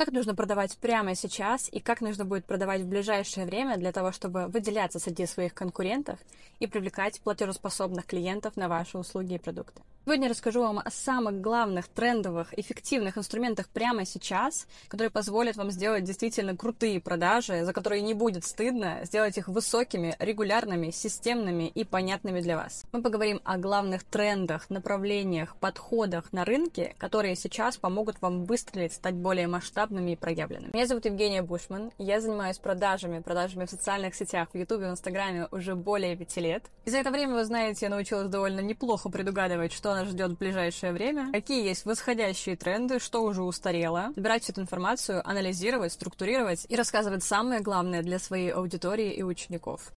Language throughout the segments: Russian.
Как нужно продавать прямо сейчас и как нужно будет продавать в ближайшее время для того, чтобы выделяться среди своих конкурентов и привлекать платежеспособных клиентов на ваши услуги и продукты. Сегодня расскажу вам о самых главных, трендовых, эффективных инструментах прямо сейчас, которые позволят вам сделать действительно крутые продажи, за которые не будет стыдно, сделать их высокими, регулярными, системными и понятными для вас. Мы поговорим о главных трендах, направлениях, подходах на рынке, которые сейчас помогут вам выстрелить, стать более масштабными и проявленными. Меня зовут Евгения Бушман, я занимаюсь продажами, продажами в социальных сетях, в и в Инстаграме уже более пяти лет. И за это время, вы знаете, я научилась довольно неплохо предугадывать, что нас ждет в ближайшее время, какие есть восходящие тренды, что уже устарело, собирать всю эту информацию, анализировать, структурировать и рассказывать самое главное для своей аудитории и учеников.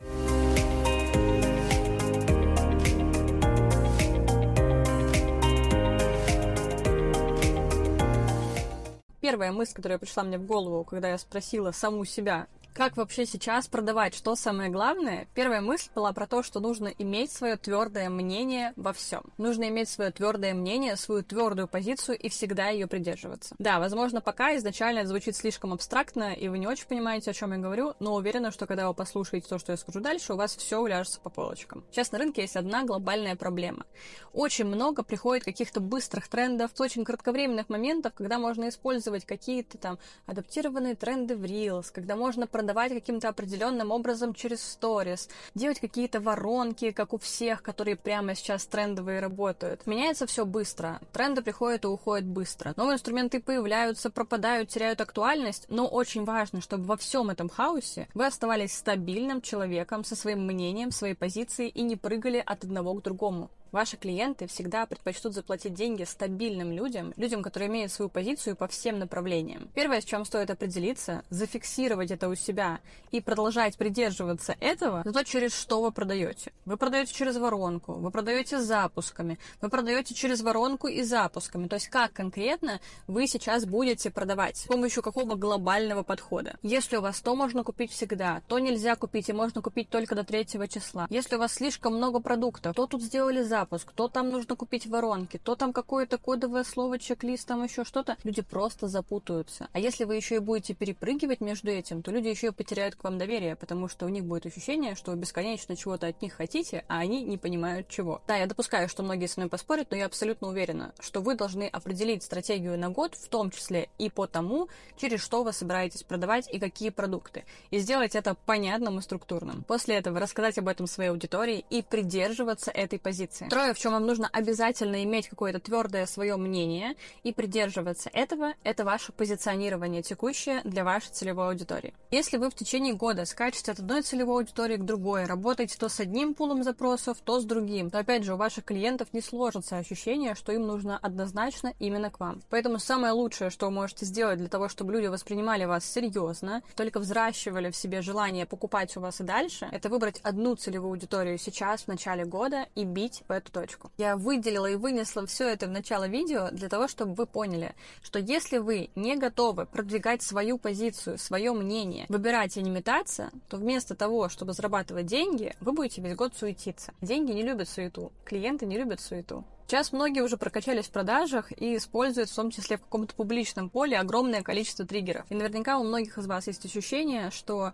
Первая мысль, которая пришла мне в голову, когда я спросила саму себя, как вообще сейчас продавать? Что самое главное? Первая мысль была про то, что нужно иметь свое твердое мнение во всем. Нужно иметь свое твердое мнение, свою твердую позицию и всегда ее придерживаться. Да, возможно, пока изначально это звучит слишком абстрактно, и вы не очень понимаете, о чем я говорю, но уверена, что когда вы послушаете то, что я скажу дальше, у вас все уляжется по полочкам. Сейчас на рынке есть одна глобальная проблема. Очень много приходит каких-то быстрых трендов, очень кратковременных моментов, когда можно использовать какие-то там адаптированные тренды в Reels, когда можно продавать каким-то определенным образом через сторис, делать какие-то воронки, как у всех, которые прямо сейчас трендовые работают. Меняется все быстро. Тренды приходят и уходят быстро. Новые инструменты появляются, пропадают, теряют актуальность, но очень важно, чтобы во всем этом хаосе вы оставались стабильным человеком со своим мнением, своей позицией и не прыгали от одного к другому. Ваши клиенты всегда предпочтут заплатить деньги стабильным людям, людям, которые имеют свою позицию по всем направлениям. Первое, с чем стоит определиться, зафиксировать это у себя и продолжать придерживаться этого, это то, через что вы продаете. Вы продаете через воронку, вы продаете запусками, вы продаете через воронку и запусками. То есть как конкретно вы сейчас будете продавать, с помощью какого глобального подхода. Если у вас то можно купить всегда, то нельзя купить и можно купить только до третьего числа. Если у вас слишком много продуктов, то тут сделали запуск, запуск, то там нужно купить воронки, то там какое-то кодовое слово, чек-лист, там еще что-то, люди просто запутаются. А если вы еще и будете перепрыгивать между этим, то люди еще и потеряют к вам доверие, потому что у них будет ощущение, что вы бесконечно чего-то от них хотите, а они не понимают чего. Да, я допускаю, что многие со мной поспорят, но я абсолютно уверена, что вы должны определить стратегию на год, в том числе и по тому, через что вы собираетесь продавать и какие продукты. И сделать это понятным и структурным. После этого рассказать об этом своей аудитории и придерживаться этой позиции. Второе, в чем вам нужно обязательно иметь какое-то твердое свое мнение и придерживаться этого, это ваше позиционирование текущее для вашей целевой аудитории. Если вы в течение года скачете от одной целевой аудитории к другой, работаете то с одним пулом запросов, то с другим, то опять же у ваших клиентов не сложится ощущение, что им нужно однозначно именно к вам. Поэтому самое лучшее, что вы можете сделать для того, чтобы люди воспринимали вас серьезно, только взращивали в себе желание покупать у вас и дальше, это выбрать одну целевую аудиторию сейчас, в начале года, и бить в эту точку. Я выделила и вынесла все это в начало видео для того, чтобы вы поняли, что если вы не готовы продвигать свою позицию, свое мнение, выбирать и не метаться, то вместо того, чтобы зарабатывать деньги, вы будете весь год суетиться. Деньги не любят суету, клиенты не любят суету. Сейчас многие уже прокачались в продажах и используют в том числе в каком-то публичном поле огромное количество триггеров. И наверняка у многих из вас есть ощущение, что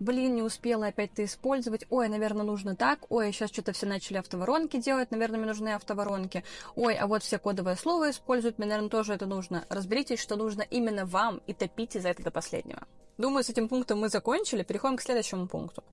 блин, не успела опять ты использовать, ой, наверное, нужно так, ой, сейчас что-то все начали автоворонки делать, наверное, мне нужны автоворонки, ой, а вот все кодовое слово используют, мне, наверное, тоже это нужно. Разберитесь, что нужно именно вам и топите за это до последнего. Думаю, с этим пунктом мы закончили, переходим к следующему пункту.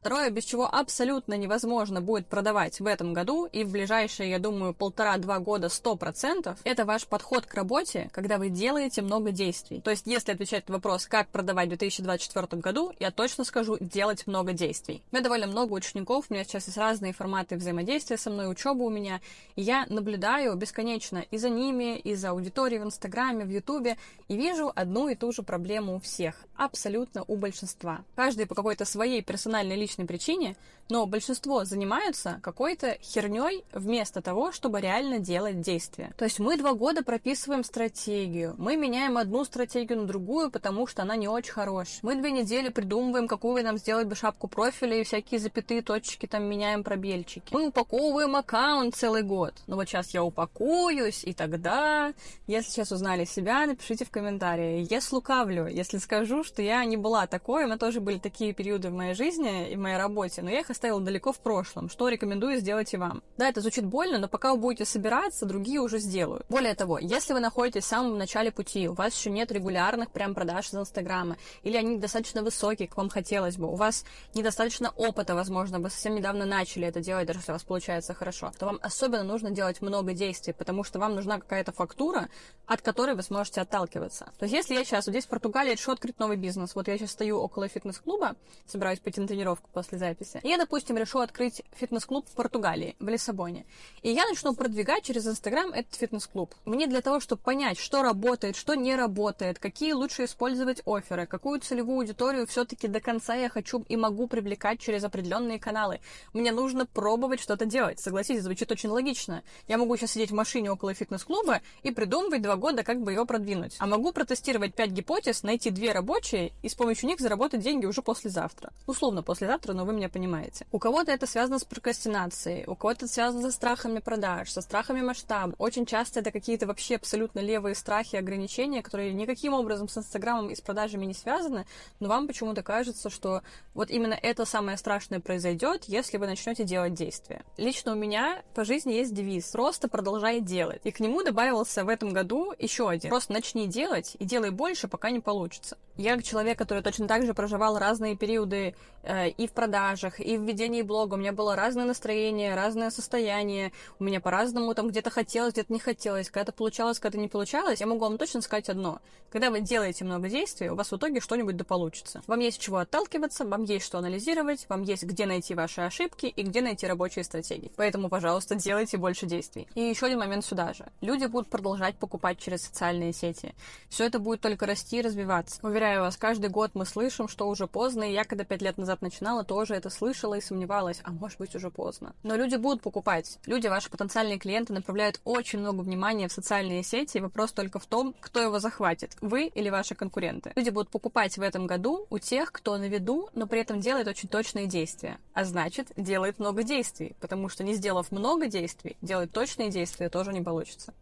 Второе, без чего абсолютно невозможно будет продавать в этом году и в ближайшие, я думаю, полтора-два года сто процентов, это ваш подход к работе, когда вы делаете много действий. То есть, если отвечать на вопрос, как продавать в 2024 году, я точно скажу делать много действий. У меня довольно много учеников, у меня сейчас есть разные форматы взаимодействия со мной, учеба у меня, и я наблюдаю бесконечно и за ними, и за аудиторией в Инстаграме, в Ютубе, и вижу одну и ту же проблему у всех, абсолютно у большинства. Каждый по какой-то своей персональной личной причине, но большинство занимаются какой-то херней вместо того, чтобы реально делать действия. То есть мы два года прописываем стратегию, мы меняем одну стратегию на другую, потому что она не очень хорошая. Мы две недели придумываем, какую нам сделать бы шапку профиля и всякие запятые точки там меняем пробельчики. Мы упаковываем аккаунт целый год. Но вот сейчас я упакуюсь, и тогда, если сейчас узнали себя, напишите в комментарии. Я слукавлю, если скажу, что я не была такой, у меня тоже были такие периоды в моей жизни и моей работе, но я их оставила далеко в прошлом, что рекомендую сделать и вам. Да, это звучит больно, но пока вы будете собираться, другие уже сделают. Более того, если вы находитесь в самом начале пути, у вас еще нет регулярных прям продаж из Инстаграма, или они недостаточно высокие, как вам хотелось бы, у вас недостаточно опыта, возможно, вы совсем недавно начали это делать, даже если у вас получается хорошо, то вам особенно нужно делать много действий, потому что вам нужна какая-то фактура, от которой вы сможете отталкиваться. То есть, если я сейчас вот здесь в Португалии решу открыть новый бизнес, вот я сейчас стою около фитнес-клуба, собираюсь пойти на тренировку после записи, я, допустим, решу открыть фитнес-клуб в Португалии, в Лиссабоне. И я начну продвигать через Инстаграм этот фитнес-клуб. Мне для того, чтобы понять, что работает, что не работает, какие лучше использовать оферы, какую целевую аудиторию все-таки до конца я хочу и могу привлекать через определенные каналы. Мне нужно пробовать что-то делать. Согласитесь, звучит очень логично. Я могу сейчас сидеть в машине около фитнес-клуба и придумывать два года, как бы его продвинуть. А могу протестировать пять гипотез, найти две рабочие и с помощью них заработать деньги уже послезавтра. Условно послезавтра, но вы меня понимаете. У кого кого-то это связано с прокрастинацией, у кого-то это связано со страхами продаж, со страхами масштаба. Очень часто это какие-то вообще абсолютно левые страхи, ограничения, которые никаким образом с Инстаграмом и с продажами не связаны, но вам почему-то кажется, что вот именно это самое страшное произойдет, если вы начнете делать действия. Лично у меня по жизни есть девиз «Просто продолжай делать». И к нему добавился в этом году еще один. Просто начни делать и делай больше, пока не получится. Я как человек, который точно так же проживал разные периоды э, и в продажах, и в ведении блога, у меня было разное настроение, разное состояние, у меня по-разному там где-то хотелось, где-то не хотелось, когда-то получалось, когда-то не получалось, я могу вам точно сказать одно. Когда вы делаете много действий, у вас в итоге что-нибудь да получится. Вам есть чего отталкиваться, вам есть что анализировать, вам есть где найти ваши ошибки и где найти рабочие стратегии. Поэтому, пожалуйста, делайте больше действий. И еще один момент сюда же. Люди будут продолжать покупать через социальные сети. Все это будет только расти и развиваться. Уверяю вас, каждый год мы слышим, что уже поздно, и я, когда пять лет назад начинала, тоже это слышала и сомневалась, а может быть уже поздно. Но люди будут покупать. Люди, ваши потенциальные клиенты, направляют очень много внимания в социальные сети, и вопрос только в том, кто его захватит, вы или ваши конкуренты. Люди будут покупать в этом году у тех, кто на виду, но при этом делает очень точные действия. А значит, делает много действий, потому что не сделав много действий, делать точные действия тоже не получится.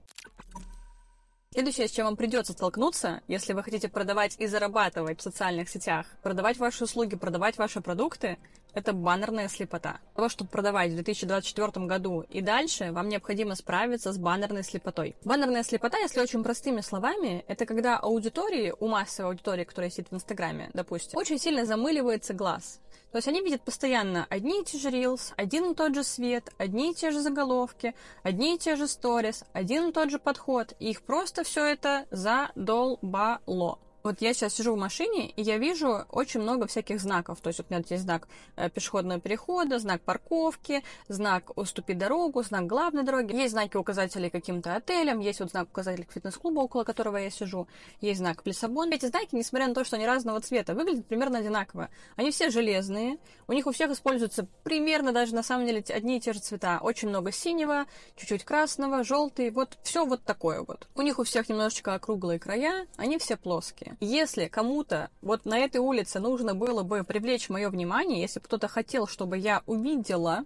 Следующее, с чем вам придется столкнуться, если вы хотите продавать и зарабатывать в социальных сетях, продавать ваши услуги, продавать ваши продукты, это баннерная слепота. Для того, чтобы продавать в 2024 году и дальше, вам необходимо справиться с баннерной слепотой. Баннерная слепота, если очень простыми словами, это когда аудитории, у массовой аудитории, которая сидит в Инстаграме, допустим, очень сильно замыливается глаз. То есть они видят постоянно одни и те же рилс, один и тот же свет, одни и те же заголовки, одни и те же сторис, один и тот же подход, и их просто все это задолбало. Вот я сейчас сижу в машине, и я вижу очень много всяких знаков. То есть вот у меня есть знак э, пешеходного перехода, знак парковки, знак «Уступи дорогу», знак главной дороги. Есть знаки указателей каким-то отелям, есть вот знак указателей к фитнес-клубу, около которого я сижу. Есть знак Лиссабон. Эти знаки, несмотря на то, что они разного цвета, выглядят примерно одинаково. Они все железные, у них у всех используются примерно даже на самом деле одни и те же цвета. Очень много синего, чуть-чуть красного, желтый, вот все вот такое вот. У них у всех немножечко округлые края, они все плоские. Если кому-то вот на этой улице нужно было бы привлечь мое внимание, если бы кто-то хотел, чтобы я увидела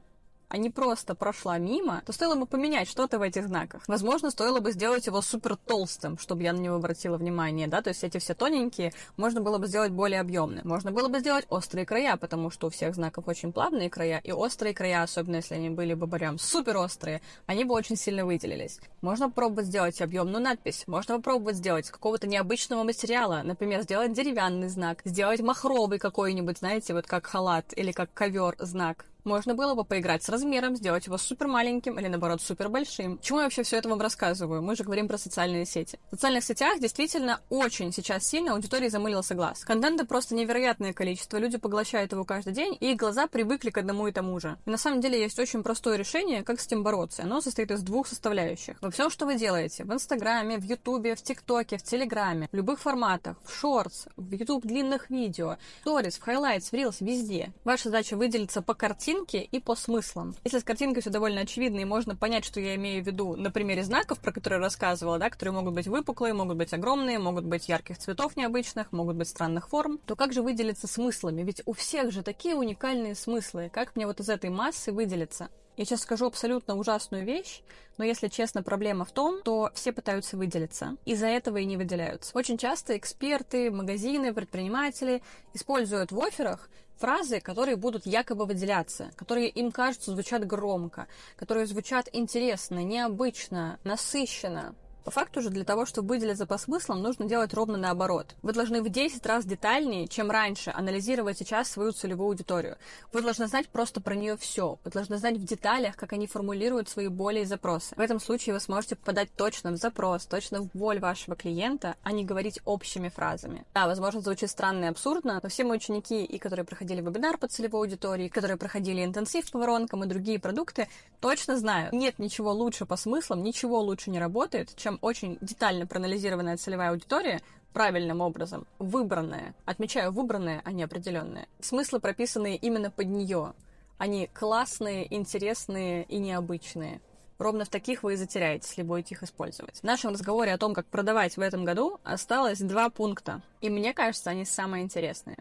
а не просто прошла мимо, то стоило бы поменять что-то в этих знаках. Возможно, стоило бы сделать его супер толстым, чтобы я на него обратила внимание, да, то есть эти все тоненькие можно было бы сделать более объемные. Можно было бы сделать острые края, потому что у всех знаков очень плавные края, и острые края, особенно если они были бы прям супер острые, они бы очень сильно выделились. Можно попробовать сделать объемную надпись, можно попробовать сделать какого-то необычного материала, например, сделать деревянный знак, сделать махровый какой-нибудь, знаете, вот как халат или как ковер знак Можно было бы поиграть с размером, сделать его супер маленьким или наоборот супер большим. Чему я вообще все это вам рассказываю? Мы же говорим про социальные сети. В социальных сетях действительно очень сейчас сильно аудитории замылился глаз. Контента просто невероятное количество, люди поглощают его каждый день, и их глаза привыкли к одному и тому же. И на самом деле есть очень простое решение, как с этим бороться. Оно состоит из двух составляющих. Во всем, что вы делаете, в Инстаграме, в Ютубе, в ТикТоке, в Телеграме, в любых форматах, в Shorts, в Ютуб длинных видео, в stories, в highlights, в Reels, везде. Ваша задача выделиться по картинке и по смыслам. Если с картинкой все довольно очевидно и можно понять, что я имею в виду на примере знаков, про которые я рассказывала, да, которые могут быть выпуклые, могут быть огромные, могут быть ярких цветов необычных, могут быть странных форм, то как же выделиться смыслами? Ведь у всех же такие уникальные смыслы. Как мне вот из этой массы выделиться? Я сейчас скажу абсолютно ужасную вещь, но если честно, проблема в том, что все пытаются выделиться. Из-за этого и не выделяются. Очень часто эксперты, магазины, предприниматели используют в офферах фразы, которые будут якобы выделяться, которые им кажется звучат громко, которые звучат интересно, необычно, насыщенно. По факту же для того, чтобы выделиться по смыслам, нужно делать ровно наоборот. Вы должны в 10 раз детальнее, чем раньше, анализировать сейчас свою целевую аудиторию. Вы должны знать просто про нее все. Вы должны знать в деталях, как они формулируют свои боли и запросы. В этом случае вы сможете попадать точно в запрос, точно в боль вашего клиента, а не говорить общими фразами. Да, возможно, звучит странно и абсурдно, но все мои ученики, и которые проходили вебинар по целевой аудитории, которые проходили интенсив по воронкам и другие продукты, точно знают, нет ничего лучше по смыслам, ничего лучше не работает, чем чем очень детально проанализированная целевая аудитория правильным образом, выбранная, отмечаю выбранная, а не определенная. Смыслы прописанные именно под нее. Они классные, интересные и необычные. Ровно в таких вы и затеряетесь, если будете их использовать. В нашем разговоре о том, как продавать в этом году, осталось два пункта. И мне кажется, они самые интересные.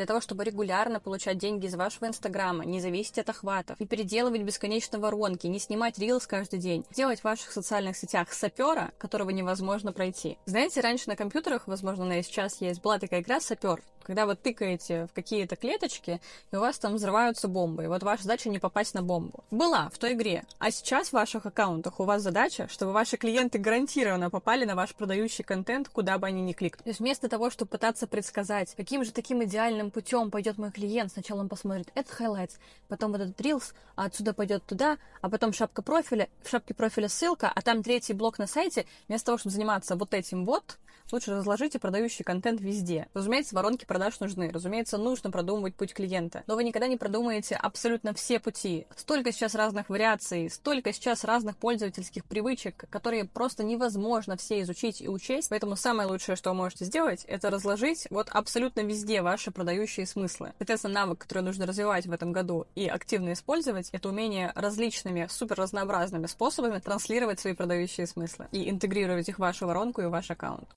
Для того, чтобы регулярно получать деньги из вашего инстаграма, не зависеть от охватов, не переделывать бесконечно воронки, не снимать рилс каждый день, делать в ваших социальных сетях сапера, которого невозможно пройти. Знаете, раньше на компьютерах, возможно, она и сейчас есть, была такая игра сапер когда вы тыкаете в какие-то клеточки, и у вас там взрываются бомбы. И вот ваша задача не попасть на бомбу. Была в той игре. А сейчас в ваших аккаунтах у вас задача, чтобы ваши клиенты гарантированно попали на ваш продающий контент, куда бы они ни кликнули. То есть вместо того, чтобы пытаться предсказать, каким же таким идеальным путем пойдет мой клиент, сначала он посмотрит этот highlights, потом вот этот reels, а отсюда пойдет туда, а потом шапка профиля, в шапке профиля ссылка, а там третий блок на сайте, вместо того, чтобы заниматься вот этим вот, лучше разложите продающий контент везде. Разумеется, воронки продаж нужны. Разумеется, нужно продумывать путь клиента. Но вы никогда не продумаете абсолютно все пути. Столько сейчас разных вариаций, столько сейчас разных пользовательских привычек, которые просто невозможно все изучить и учесть. Поэтому самое лучшее, что вы можете сделать, это разложить вот абсолютно везде ваши продающие смыслы. Соответственно, навык, который нужно развивать в этом году и активно использовать, это умение различными, супер разнообразными способами транслировать свои продающие смыслы и интегрировать их в вашу воронку и в ваш аккаунт.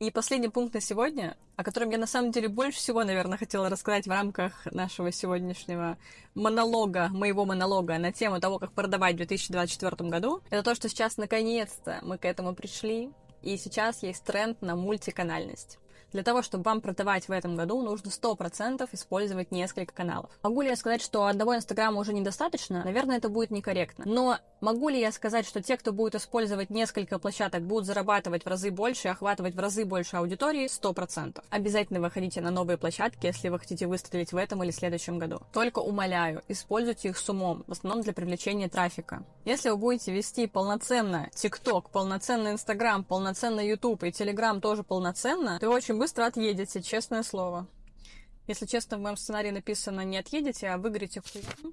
И последний пункт на сегодня, о котором я на самом деле больше всего, наверное, хотела рассказать в рамках нашего сегодняшнего монолога, моего монолога на тему того, как продавать в 2024 году, это то, что сейчас наконец-то мы к этому пришли, и сейчас есть тренд на мультиканальность. Для того, чтобы вам продавать в этом году, нужно 100% использовать несколько каналов. Могу ли я сказать, что одного Инстаграма уже недостаточно? Наверное, это будет некорректно. Но могу ли я сказать, что те, кто будет использовать несколько площадок, будут зарабатывать в разы больше охватывать в разы больше аудитории? 100%. Обязательно выходите на новые площадки, если вы хотите выстрелить в этом или следующем году. Только умоляю, используйте их с умом, в основном для привлечения трафика. Если вы будете вести полноценно TikTok, полноценно Instagram, полноценно YouTube и Telegram тоже полноценно, то вы очень быстро отъедете, честное слово. Если честно, в моем сценарии написано не отъедете, а выиграете хуйню.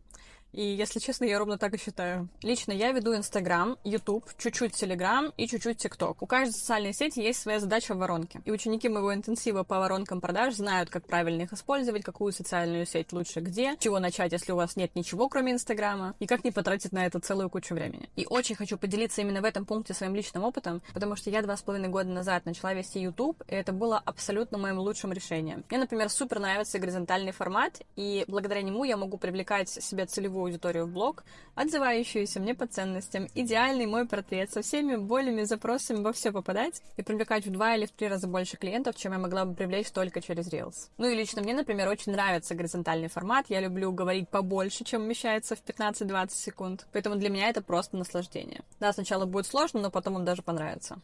И, если честно, я ровно так и считаю. Лично я веду Инстаграм, Ютуб, чуть-чуть Телеграм и чуть-чуть ТикТок. У каждой социальной сети есть своя задача в воронке. И ученики моего интенсива по воронкам продаж знают, как правильно их использовать, какую социальную сеть лучше где, чего начать, если у вас нет ничего, кроме Инстаграма, и как не потратить на это целую кучу времени. И очень хочу поделиться именно в этом пункте своим личным опытом, потому что я два с половиной года назад начала вести YouTube, и это было абсолютно моим лучшим решением. Мне, например, супер нравится горизонтальный формат, и благодаря нему я могу привлекать себе целевую целевую аудиторию в блог, отзывающуюся мне по ценностям, идеальный мой портрет со всеми болями, запросами во все попадать и привлекать в два или в три раза больше клиентов, чем я могла бы привлечь только через Reels. Ну и лично мне, например, очень нравится горизонтальный формат, я люблю говорить побольше, чем умещается в 15-20 секунд, поэтому для меня это просто наслаждение. Да, сначала будет сложно, но потом вам даже понравится.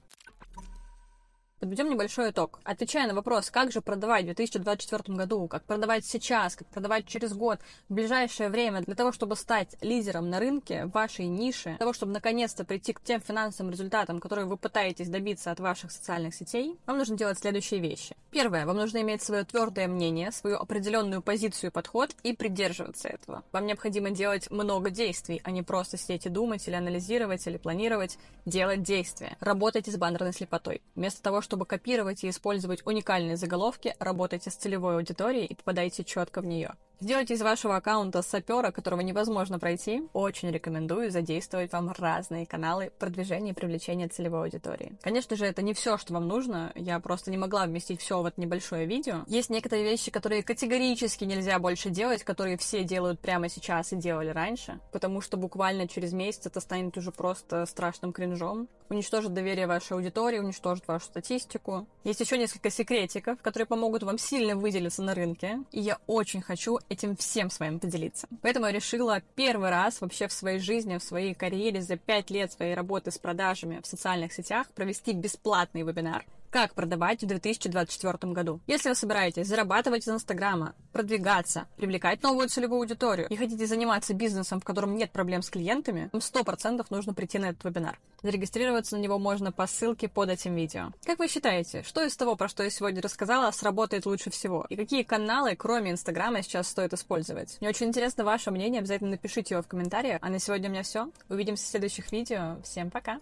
Подведем небольшой итог. Отвечая на вопрос, как же продавать в 2024 году, как продавать сейчас, как продавать через год, в ближайшее время, для того, чтобы стать лидером на рынке вашей нише, для того, чтобы наконец-то прийти к тем финансовым результатам, которые вы пытаетесь добиться от ваших социальных сетей, вам нужно делать следующие вещи. Первое, вам нужно иметь свое твердое мнение, свою определенную позицию, подход и придерживаться этого. Вам необходимо делать много действий, а не просто сидеть и думать или анализировать или планировать, делать действия. Работайте с баннерной слепотой. Вместо того, чтобы копировать и использовать уникальные заголовки, работайте с целевой аудиторией и попадайте четко в нее. Сделайте из вашего аккаунта сапера, которого невозможно пройти. Очень рекомендую задействовать вам разные каналы продвижения и привлечения целевой аудитории. Конечно же, это не все, что вам нужно. Я просто не могла вместить все в это небольшое видео. Есть некоторые вещи, которые категорически нельзя больше делать, которые все делают прямо сейчас и делали раньше, потому что буквально через месяц это станет уже просто страшным кринжом. Уничтожит доверие вашей аудитории, уничтожит вашу статистику. Есть еще несколько секретиков, которые помогут вам сильно выделиться на рынке. И я очень хочу этим всем с вами поделиться. Поэтому я решила первый раз вообще в своей жизни, в своей карьере за пять лет своей работы с продажами в социальных сетях провести бесплатный вебинар как продавать в 2024 году. Если вы собираетесь зарабатывать из Инстаграма, продвигаться, привлекать новую целевую аудиторию и хотите заниматься бизнесом, в котором нет проблем с клиентами, вам 100% нужно прийти на этот вебинар. Зарегистрироваться на него можно по ссылке под этим видео. Как вы считаете, что из того, про что я сегодня рассказала, сработает лучше всего? И какие каналы, кроме Инстаграма, сейчас стоит использовать? Мне очень интересно ваше мнение, обязательно напишите его в комментариях. А на сегодня у меня все. Увидимся в следующих видео. Всем пока!